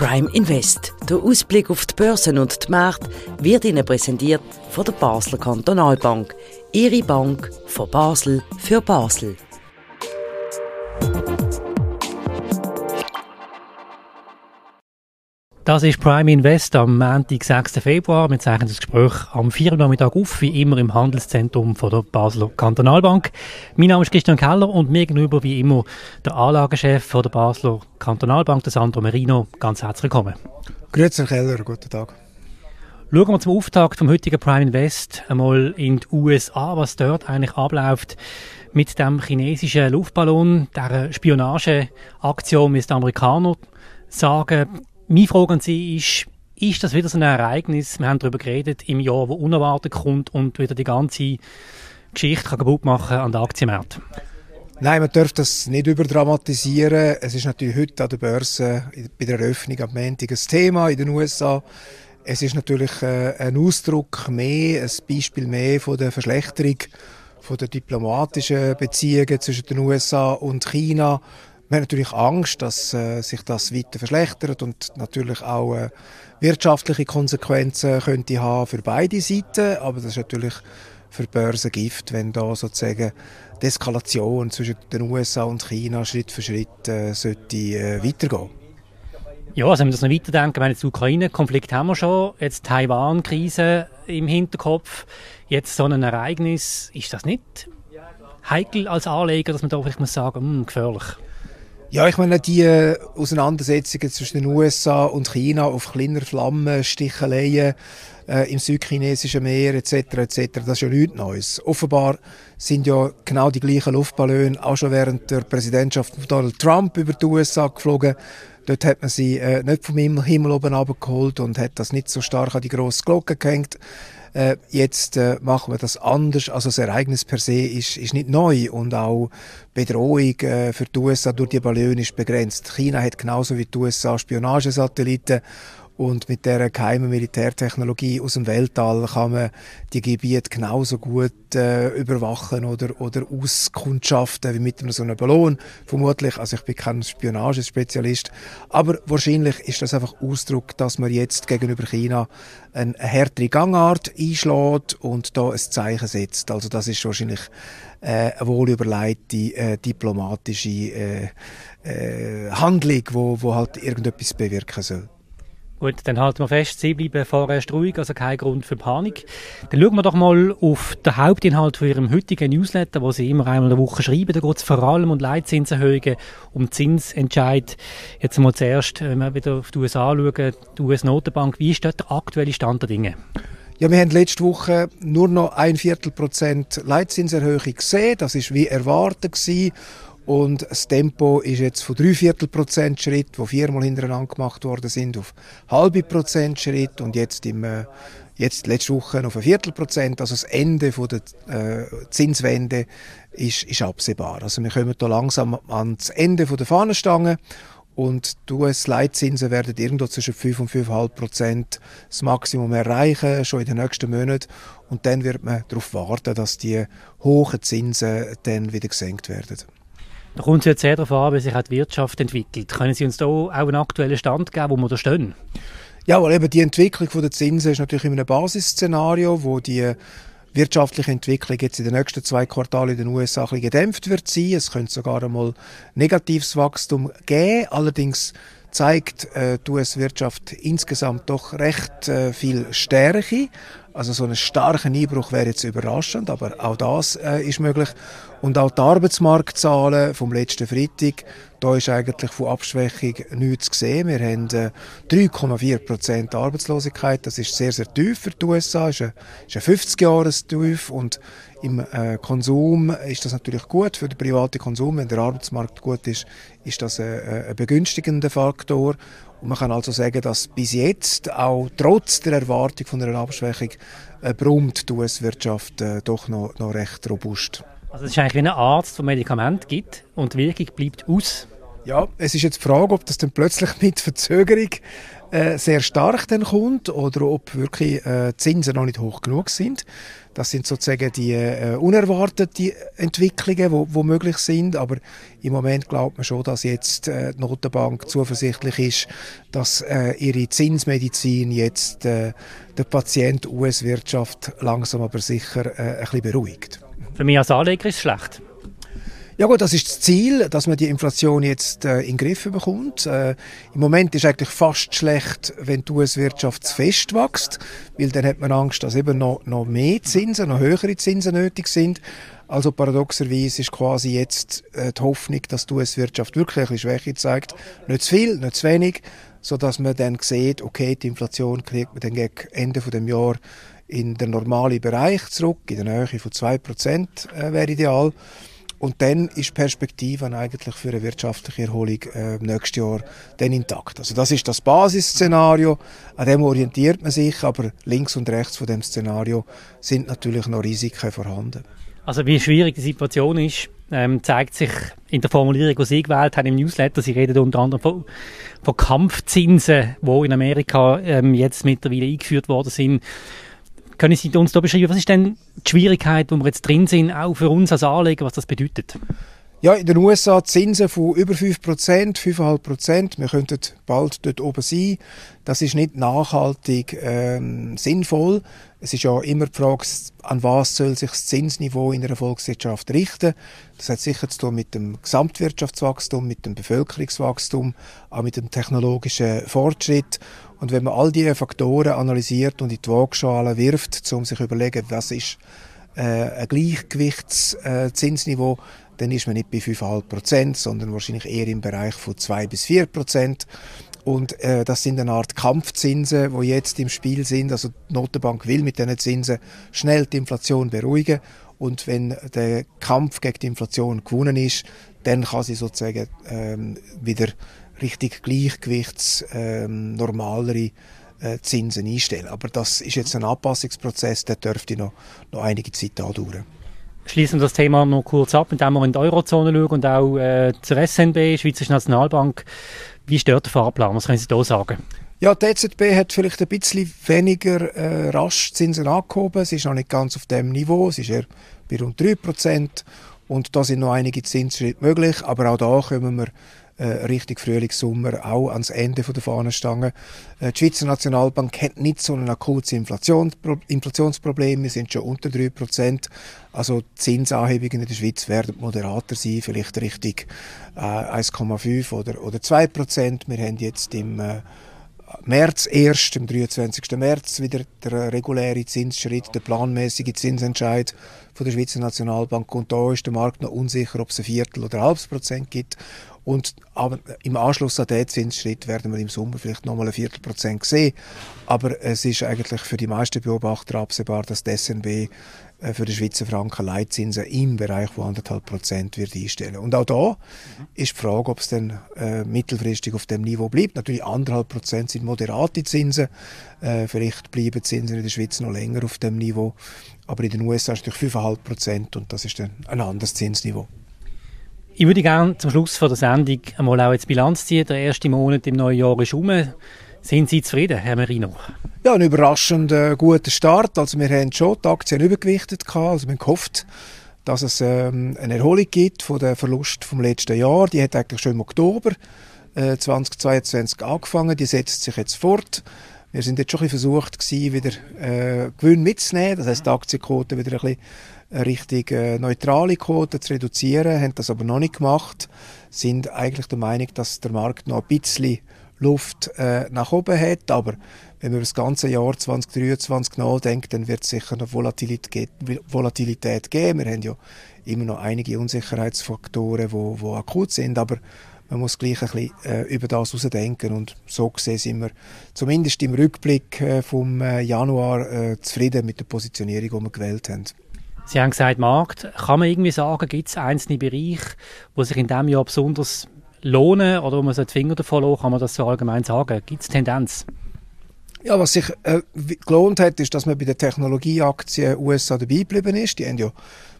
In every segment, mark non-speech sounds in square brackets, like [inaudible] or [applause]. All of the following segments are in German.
Prime Invest. Der Ausblick auf die Börsen und die Märkte wird Ihnen präsentiert von der Basler Kantonalbank. Ihre Bank von Basel für Basel. Das ist Prime Invest am Montag, 6. Februar. Wir zeichnen das Gespräch am 4. Nachmittag auf, wie immer im Handelszentrum von der Basler Kantonalbank. Mein Name ist Christian Keller und mir gegenüber wie immer der Anlagechef von der Basler Kantonalbank, der Sandro Merino. Ganz herzlich willkommen. Grüezi, Herr Keller, guten Tag. Schauen wir zum Auftakt vom heutigen Prime Invest einmal in die USA, was dort eigentlich abläuft mit dem chinesischen Luftballon, der Spionageaktion, es die Amerikaner sagen. Meine Frage an Sie ist, ist das wieder so ein Ereignis, wir haben darüber geredet, im Jahr, wo unerwartet kommt und wieder die ganze Geschichte kann kaputt machen an den Aktienmärkten? Nein, man darf das nicht überdramatisieren. Es ist natürlich heute an der Börse bei der Eröffnung am Montag ein Thema in den USA. Es ist natürlich äh, ein Ausdruck mehr, ein Beispiel mehr von der Verschlechterung von der diplomatischen Beziehungen zwischen den USA und China wir haben natürlich Angst, dass äh, sich das weiter verschlechtert und natürlich auch äh, wirtschaftliche Konsequenzen könnte haben für beide Seiten. Aber das ist natürlich für die Börse Gift, wenn da sozusagen die Eskalation zwischen den USA und China Schritt für Schritt äh, sollte äh, weitergehen. Ja, also wenn wir das noch weiterdenken, wenn jetzt Ukraine-Konflikt haben wir schon, jetzt Taiwan-Krise im Hinterkopf, jetzt so ein Ereignis, ist das nicht heikel als Anleger, dass man da vielleicht muss sagen, mh, hm, gefährlich? Ja, ich meine, die äh, Auseinandersetzungen zwischen den USA und China auf kleiner Flamme, Sticheleien äh, im südchinesischen Meer etc. etc. Das ist ja nichts Neues. Offenbar sind ja genau die gleichen Luftballone auch schon während der Präsidentschaft von Donald Trump über die USA geflogen. Dort hat man sie äh, nicht vom Himmel oben abgeholt und hat das nicht so stark an die grosse Glocke gehängt äh, jetzt äh, machen wir das anders. Also das Ereignis per se ist, ist nicht neu und auch Bedrohung äh, für die USA durch die Ballone ist begrenzt. China hat genauso wie die USA Spionagesatelliten und mit der geheimen Militärtechnologie aus dem Weltall kann man die Gebiete genauso gut äh, überwachen oder, oder auskundschaften wie mit so einem Ballon. Vermutlich, also ich bin kein Spionagespezialist, aber wahrscheinlich ist das einfach Ausdruck, dass man jetzt gegenüber China eine härtere Gangart einschlägt und da ein Zeichen setzt. Also das ist wahrscheinlich äh, eine wohlüberlegte äh, diplomatische äh, äh, Handlung, wo, wo halt irgendetwas bewirken soll. Gut, dann halten wir fest, Sie bleiben vorerst ruhig, also kein Grund für Panik. Dann schauen wir doch mal auf den Hauptinhalt von Ihrem heutigen Newsletter, wo Sie immer einmal in der Woche schreiben. Da geht es vor allem um Leitzinserhöhungen, um Zinsentscheid. Jetzt mal zuerst, wenn wir wieder auf die USA schauen, die US-Notenbank. Wie ist dort der aktuelle Stand der Dinge? Ja, wir haben letzte Woche nur noch ein Viertel Prozent Leitzinserhöhung gesehen. Das ist wie erwartet gewesen. Und das Tempo ist jetzt von drei Viertel Prozent Schritt, wo viermal hintereinander gemacht worden sind, auf halbe Prozent Schritt und jetzt im äh, jetzt letzte Woche auf ein Viertel Prozent. Also das Ende von der äh, Zinswende ist, ist absehbar. Also wir kommen da langsam ans Ende von der Fahnenstange und die US-Leitzinsen werden irgendwo zwischen 5 und 5,5 Prozent das Maximum erreichen, schon in den nächsten Monaten. Und dann wird man darauf warten, dass die hohen Zinsen dann wieder gesenkt werden. Da kommt es jetzt sehr darauf an, wie sich auch die Wirtschaft entwickelt. Können Sie uns da auch einen aktuellen Stand geben, wo wir da stehen? Ja, weil eben die Entwicklung der Zinsen ist natürlich in einem Basisszenario, wo die wirtschaftliche Entwicklung jetzt in den nächsten zwei Quartalen in den USA ein bisschen gedämpft wird sein. Es könnte sogar einmal negatives Wachstum geben. Allerdings zeigt äh, die US-Wirtschaft insgesamt doch recht äh, viel Stärke. Also so einen starken Einbruch wäre jetzt überraschend, aber auch das äh, ist möglich. Und auch die Arbeitsmarktzahlen vom letzten Freitag, da ist eigentlich von Abschwächung nichts zu sehen. Wir haben äh, 3,4 Prozent Arbeitslosigkeit. Das ist sehr, sehr tief für die USA. Ist ein, ist ein 50-Jahres-Tief und im äh, Konsum ist das natürlich gut für den privaten Konsum. Wenn der Arbeitsmarkt gut ist, ist das ein, ein begünstigender Faktor. Und man kann also sagen, dass bis jetzt auch trotz der Erwartung von einer Abschwächung äh, brummt die US-Wirtschaft äh, doch noch, noch recht robust. Also es ist eigentlich wie ein Arzt, der Medikament gibt und die Wirkung bleibt aus. Ja, es ist jetzt die Frage, ob das dann plötzlich [laughs] mit Verzögerung äh, sehr stark dann kommt oder ob wirklich äh, Zinsen noch nicht hoch genug sind. Das sind sozusagen die äh, unerwarteten Entwicklungen, wo, wo möglich sind. Aber im Moment glaubt man schon, dass jetzt äh, die Notenbank zuversichtlich ist, dass äh, ihre Zinsmedizin jetzt äh, der Patient US-Wirtschaft langsam aber sicher äh, ein bisschen beruhigt. Für mich als Anleger ist es schlecht. Ja gut, das ist das Ziel, dass man die Inflation jetzt äh, in den Griff bekommt. Äh, Im Moment ist eigentlich fast schlecht, wenn die US-Wirtschaft zu fest wächst, weil dann hat man Angst, dass eben noch, noch mehr Zinsen, noch höhere Zinsen nötig sind. Also paradoxerweise ist quasi jetzt äh, die Hoffnung, dass die US-Wirtschaft wirklich ein bisschen Schwäche zeigt. Nicht zu viel, nicht zu wenig, so dass man dann sieht, okay, die Inflation kriegt man dann gegen Ende von dem Jahr in den normalen Bereich zurück, in der Nähe von 2% äh, wäre ideal. Und dann ist Perspektive eigentlich für eine wirtschaftliche Erholung äh, nächstes Jahr dann intakt. Also das ist das Basisszenario, an dem orientiert man sich, aber links und rechts von dem Szenario sind natürlich noch Risiken vorhanden. Also wie schwierig die Situation ist, ähm, zeigt sich in der Formulierung, die Sie gewählt haben im Newsletter. Sie reden unter anderem von, von Kampfzinsen, die in Amerika ähm, jetzt mittlerweile eingeführt worden sind. Können Sie uns da beschreiben, was ist denn die Schwierigkeit, wo wir jetzt drin sind, auch für uns als Anleger, was das bedeutet? Ja, in den USA Zinsen von über 5%, 5,5%. Wir könnten bald dort oben sein. Das ist nicht nachhaltig ähm, sinnvoll. Es ist ja immer die Frage, an was soll sich das Zinsniveau in einer Volkswirtschaft richten. Das hat sicher zu tun mit dem Gesamtwirtschaftswachstum, mit dem Bevölkerungswachstum, auch mit dem technologischen Fortschritt. Und wenn man all diese Faktoren analysiert und in die Waagschale wirft, um sich zu überlegen, was ist äh, ein Gleichgewichtszinsniveau, äh, dann ist man nicht bei 5,5 Prozent, sondern wahrscheinlich eher im Bereich von 2 bis 4 Prozent. Und äh, das sind eine Art Kampfzinsen, wo jetzt im Spiel sind. Also die Notenbank will mit diesen Zinsen schnell die Inflation beruhigen. Und wenn der Kampf gegen die Inflation gewonnen ist, dann kann sie sozusagen ähm, wieder richtig Gleichgewichts ähm, äh, Zinsen einstellen. Aber das ist jetzt ein Anpassungsprozess, der dürfte noch, noch einige Zeit andauern. Schließen wir das Thema noch kurz ab, indem wir in die Eurozone schauen und auch äh, zur SNB, Schweizerische Nationalbank. Wie stört der Fahrplan? Was können Sie da sagen? Ja, die EZB hat vielleicht ein bisschen weniger äh, rasch Zinsen angehoben. Sie ist noch nicht ganz auf dem Niveau. Sie ist eher bei rund 3%. Und da sind noch einige Zinsschritte möglich. Aber auch da kommen wir Richtung Frühling, Sommer auch ans Ende der Fahnenstange. Äh, die Schweizer Nationalbank hat nicht so ein akutes Inflation, Inflationsproblem. Wir sind schon unter 3%. Also Zinsanhebungen in der Schweiz werden moderater sein, vielleicht Richtung äh, 1,5 oder, oder 2%. Wir haben jetzt im äh, März erst, am 23. März, wieder der reguläre Zinsschritt, der planmäßige Zinsentscheid von der Schweizer Nationalbank. Und da ist der Markt noch unsicher, ob es ein Viertel oder ein halbes Prozent gibt. Und im Anschluss an diesen Zinsschritt werden wir im Sommer vielleicht nochmal ein Viertelprozent sehen. Aber es ist eigentlich für die meisten Beobachter absehbar, dass die SNB äh, für den Schweizer Franken Leitzinsen im Bereich von anderthalb Prozent wird einstellen. Und auch da ist die Frage, ob es dann äh, mittelfristig auf dem Niveau bleibt. Natürlich anderthalb Prozent sind moderate Zinsen. Äh, vielleicht bleiben Zinsen in der Schweiz noch länger auf dem Niveau. Aber in den USA ist es natürlich 5,5 Prozent und das ist dann ein anderes Zinsniveau. Ich würde gerne zum Schluss von der Sendung einmal auch jetzt Bilanz ziehen. Der erste Monat im neuen Jahr ist um. Sind Sie zufrieden, Herr Merino? Ja, ein überraschend äh, guter Start. Also wir haben schon die Aktien übergewichtet gehabt. Also wir haben gehofft, dass es ähm, eine Erholung gibt von der Verlust vom letzten Jahr. Die hat eigentlich schon im Oktober äh, 2022 angefangen. Die setzt sich jetzt fort. Wir sind jetzt schon ein versucht gewesen, wieder äh, Gewinn mitzunehmen. Das heißt, die Aktienquote wieder ein bisschen richtig äh, neutrale Quote zu reduzieren, haben das aber noch nicht gemacht, sind eigentlich der Meinung, dass der Markt noch ein bisschen Luft äh, nach oben hat, aber wenn man das ganze Jahr 2023 nachdenkt, dann wird es sicher noch Volatilität, Volatilität geben. Wir haben ja immer noch einige Unsicherheitsfaktoren, die wo, wo akut sind, aber man muss gleich ein bisschen äh, über das herausdenken und so gesehen sind wir zumindest im Rückblick äh, vom äh, Januar äh, zufrieden mit der Positionierung, die wir gewählt haben. Sie haben gesagt, Markt. Kann man irgendwie sagen, gibt es einzelne Bereiche, wo sich in diesem Jahr besonders lohnen oder wo man so die Finger davon lassen, kann man das so allgemein sagen? Gibt es Tendenz? Ja, was sich äh, gelohnt hat, ist, dass man bei den Technologieaktien USA dabei geblieben ist. Die haben ja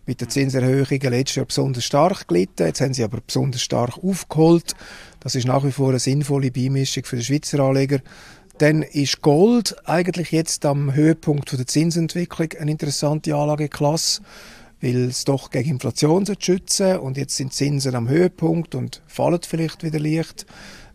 mit den Zinserhöhungen letztes Jahr besonders stark gelitten. Jetzt haben sie aber besonders stark aufgeholt. Das ist nach wie vor eine sinnvolle Beimischung für den Schweizer Anleger. Dann ist Gold eigentlich jetzt am Höhepunkt der Zinsentwicklung eine interessante Anlageklasse, weil es doch gegen Inflation schützen und jetzt sind Zinsen am Höhepunkt und fallen vielleicht wieder leicht.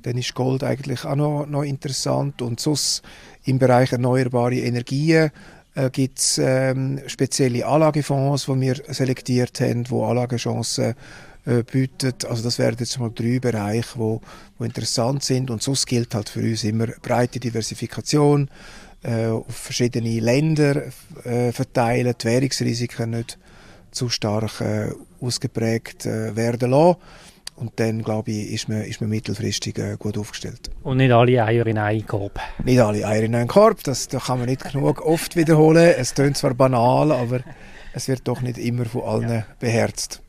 Dann ist Gold eigentlich auch noch, noch interessant und sonst im Bereich erneuerbare Energien äh, gibt es ähm, spezielle Anlagefonds, die wir selektiert haben, wo Anlagechancen äh, bietet. Also das wären jetzt mal drei Bereiche, wo, wo interessant sind. Und sonst gilt halt für uns immer breite Diversifikation, äh, auf verschiedene Länder äh, verteilen, die Währungsrisiken nicht zu stark äh, ausgeprägt äh, werden lassen. Und dann, glaube ich, ist man, ist man mittelfristig äh, gut aufgestellt. Und nicht alle Eier in einen Korb. Nicht alle Eier in einen Korb, das, das kann man nicht genug oft wiederholen. Es klingt zwar banal, aber es wird doch nicht immer von allen ja. beherzt.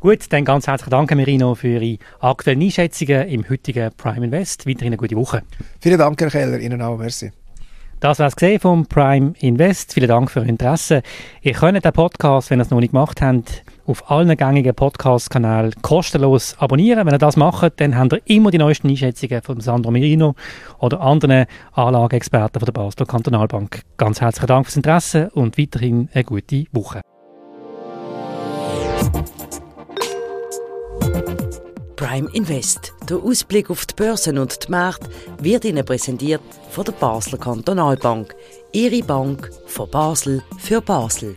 Gut, dann ganz herzlichen Dank, Merino, für Ihre aktuellen Einschätzungen im heutigen Prime Invest. Weiterhin eine gute Woche. Vielen Dank, Herr Keller. Ihnen auch. Merci. Das war es gesehen vom Prime Invest. Vielen Dank für Ihr Interesse. Ihr könnt den Podcast, wenn ihr es noch nicht gemacht habt, auf allen gängigen Podcast-Kanälen kostenlos abonnieren. Wenn ihr das macht, dann habt ihr immer die neuesten Einschätzungen von Sandro Merino oder anderen Anlageexperten von der Basler Kantonalbank. Ganz herzlichen Dank fürs Interesse und weiterhin eine gute Woche. Prime Invest. Der Ausblick auf die Börsen und die Märkte wird Ihnen präsentiert von der Basler Kantonalbank. Ihre Bank von Basel für Basel.